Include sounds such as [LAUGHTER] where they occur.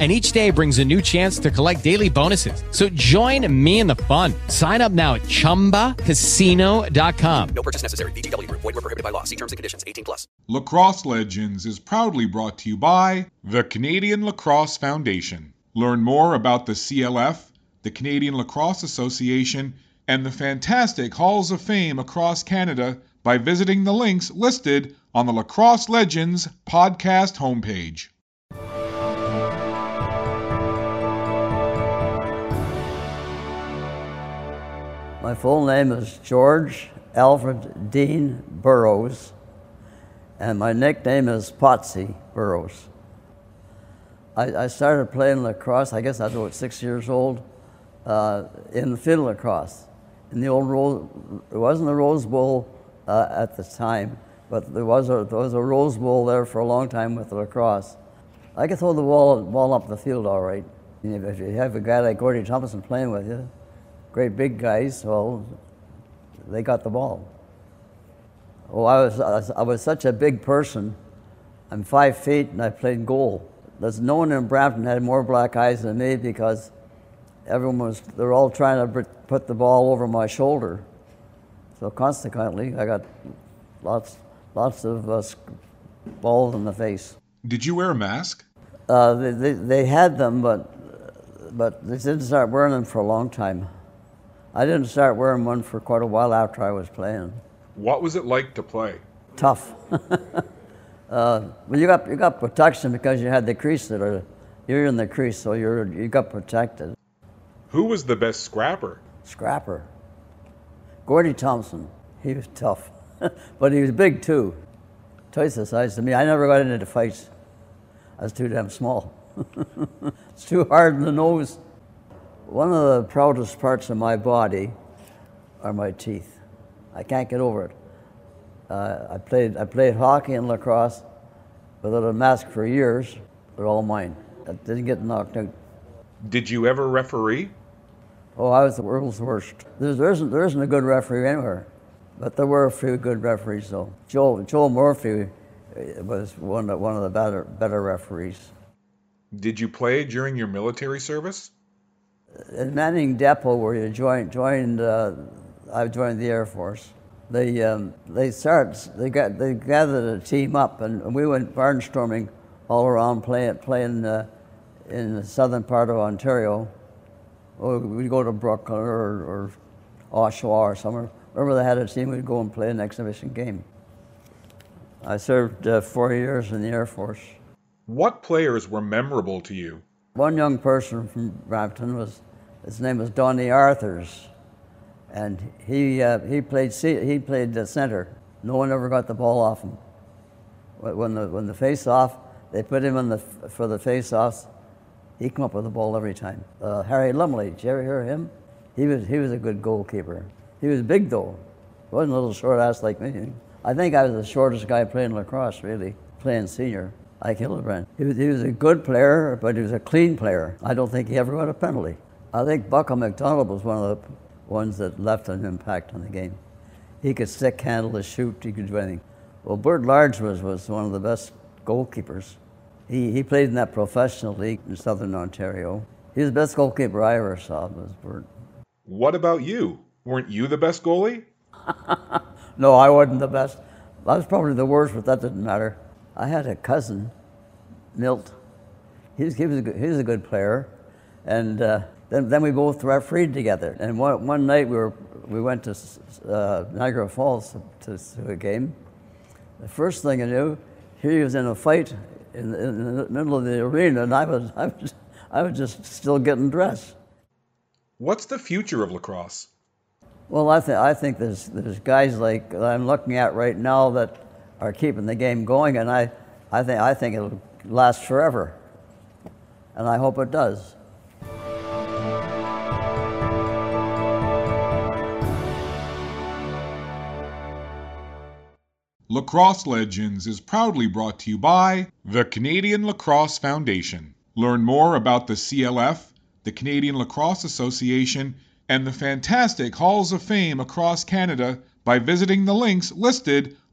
And each day brings a new chance to collect daily bonuses. So join me in the fun. Sign up now at chumbacasino.com. No purchase necessary. VGW Group. Void were prohibited by law. See terms and conditions. 18 plus. Lacrosse Legends is proudly brought to you by the Canadian Lacrosse Foundation. Learn more about the CLF, the Canadian Lacrosse Association, and the fantastic Halls of Fame across Canada by visiting the links listed on the Lacrosse Legends podcast homepage. My full name is George Alfred Dean Burrows, and my nickname is Potsy Burrows. I, I started playing lacrosse, I guess I was about six years old, uh, in the field lacrosse. In the old Rose, it wasn't the Rose Bowl uh, at the time, but there was, a, there was a Rose Bowl there for a long time with lacrosse. I could throw the ball, ball up the field all right. If you have a guy like Gordy Thompson playing with you, great big guys, well, they got the ball. Oh, I was, I was such a big person. I'm five feet and I played goal. There's no one in Brampton had more black eyes than me because everyone was, they're all trying to put the ball over my shoulder. So consequently, I got lots, lots of uh, balls in the face. Did you wear a mask? Uh, they, they, they had them, but, but they didn't start wearing them for a long time. I didn't start wearing one for quite a while after I was playing. What was it like to play? Tough. [LAUGHS] uh, well, you got you got protection because you had the crease that are you're in the crease, so you're you got protected. Who was the best scrapper? Scrapper. Gordy Thompson. He was tough, [LAUGHS] but he was big too, twice the size of me. I never got into the fights. I was too damn small. [LAUGHS] it's too hard in the nose. One of the proudest parts of my body are my teeth. I can't get over it. Uh, I, played, I played hockey and lacrosse without a mask for years. They're all mine. I didn't get knocked out. Did you ever referee? Oh, I was the world's worst. There's, there, isn't, there isn't a good referee anywhere, but there were a few good referees, though. Joel, Joe Murphy was one of, one of the better, better referees. Did you play during your military service? In Manning Depot, where you joined, joined uh, I joined the Air Force. They um, they started, they got they gathered a team up, and we went barnstorming all around playing playing uh, in the southern part of Ontario. Or we'd go to Brooklin or, or Oshawa or somewhere. Wherever they had a team, we'd go and play an exhibition game. I served uh, four years in the Air Force. What players were memorable to you? One young person from Brampton was, his name was Donnie Arthurs, and he, uh, he played, he played the center. No one ever got the ball off him. When the, when the face-off, they put him in the, for the face-offs, he come up with the ball every time. Uh, Harry Lumley, did you ever hear him? He was, he was a good goalkeeper. He was big though. He wasn't a little short ass like me. I think I was the shortest guy playing lacrosse, really, playing senior. Ike Hildebrand. He was, he was a good player, but he was a clean player. I don't think he ever got a penalty. I think Bucko McDonald was one of the ones that left an impact on the game. He could stick handle the shoot, he could do anything. Well, Bert Large was, was one of the best goalkeepers. He, he played in that professional league in southern Ontario. He was the best goalkeeper I ever saw, was Bert. What about you? Weren't you the best goalie? [LAUGHS] no, I wasn't the best. I was probably the worst, but that didn't matter. I had a cousin, Milt. He was, he was, a, good, he was a good player. And uh, then, then we both refereed together. And one, one night we, were, we went to uh, Niagara Falls to, to, a game. The first thing I knew, he was in a fight in, in the middle of the arena, and I was, I, was, I was just still getting dressed. What's the future of lacrosse? Well, I, th- I think there's, there's guys like I'm looking at right now that are keeping the game going, and I, I, think, I think it'll last forever. And I hope it does. Lacrosse Legends is proudly brought to you by the Canadian Lacrosse Foundation. Learn more about the CLF, the Canadian Lacrosse Association, and the fantastic Halls of Fame across Canada by visiting the links listed